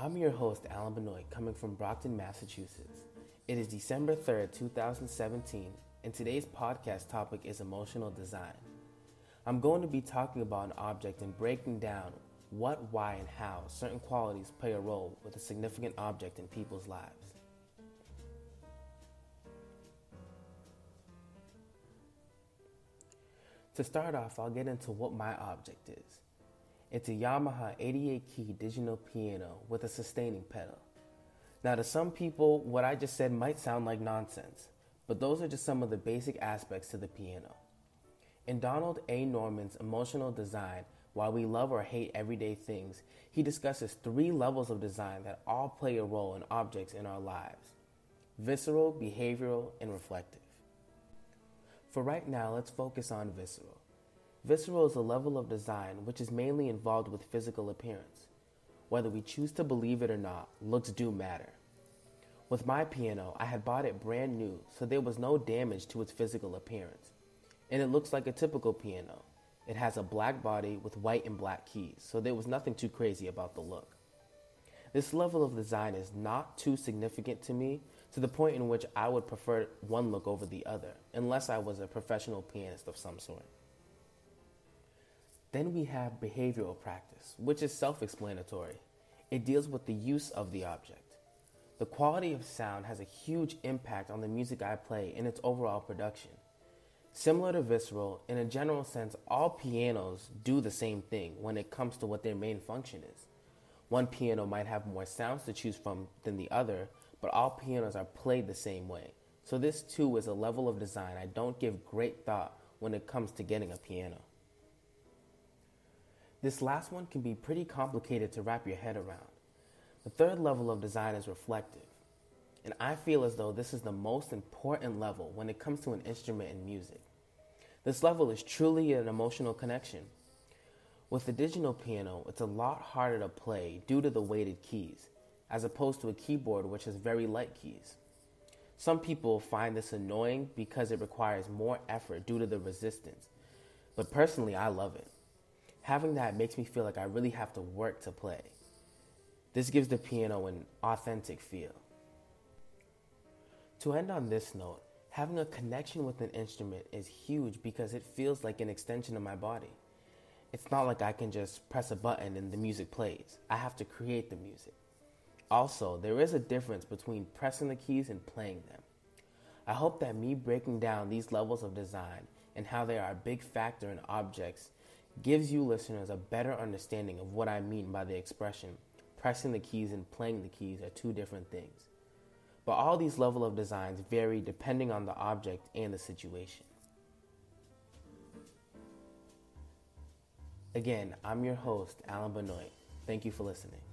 I'm your host, Alain Benoit, coming from Brockton, Massachusetts. It is December 3rd, 2017, and today's podcast topic is emotional design. I'm going to be talking about an object and breaking down what, why, and how certain qualities play a role with a significant object in people's lives. To start off, I'll get into what my object is. It's a Yamaha 88 key digital piano with a sustaining pedal. Now, to some people, what I just said might sound like nonsense, but those are just some of the basic aspects to the piano. In Donald A. Norman's Emotional Design, Why We Love or Hate Everyday Things, he discusses three levels of design that all play a role in objects in our lives visceral, behavioral, and reflective. For right now, let's focus on visceral. Visceral is a level of design which is mainly involved with physical appearance. Whether we choose to believe it or not, looks do matter. With my piano, I had bought it brand new, so there was no damage to its physical appearance. And it looks like a typical piano. It has a black body with white and black keys, so there was nothing too crazy about the look. This level of design is not too significant to me to the point in which I would prefer one look over the other, unless I was a professional pianist of some sort. Then we have behavioral practice, which is self explanatory. It deals with the use of the object. The quality of sound has a huge impact on the music I play and its overall production. Similar to visceral, in a general sense, all pianos do the same thing when it comes to what their main function is. One piano might have more sounds to choose from than the other, but all pianos are played the same way. So, this too is a level of design I don't give great thought when it comes to getting a piano. This last one can be pretty complicated to wrap your head around. The third level of design is reflective. And I feel as though this is the most important level when it comes to an instrument in music. This level is truly an emotional connection. With the digital piano, it's a lot harder to play due to the weighted keys, as opposed to a keyboard which has very light keys. Some people find this annoying because it requires more effort due to the resistance, but personally, I love it having that makes me feel like I really have to work to play. This gives the piano an authentic feel. To end on this note, having a connection with an instrument is huge because it feels like an extension of my body. It's not like I can just press a button and the music plays. I have to create the music. Also, there is a difference between pressing the keys and playing them. I hope that me breaking down these levels of design and how they are a big factor in objects gives you listeners a better understanding of what I mean by the expression pressing the keys and playing the keys are two different things. But all these level of designs vary depending on the object and the situation. Again, I'm your host, Alain Benoit. Thank you for listening.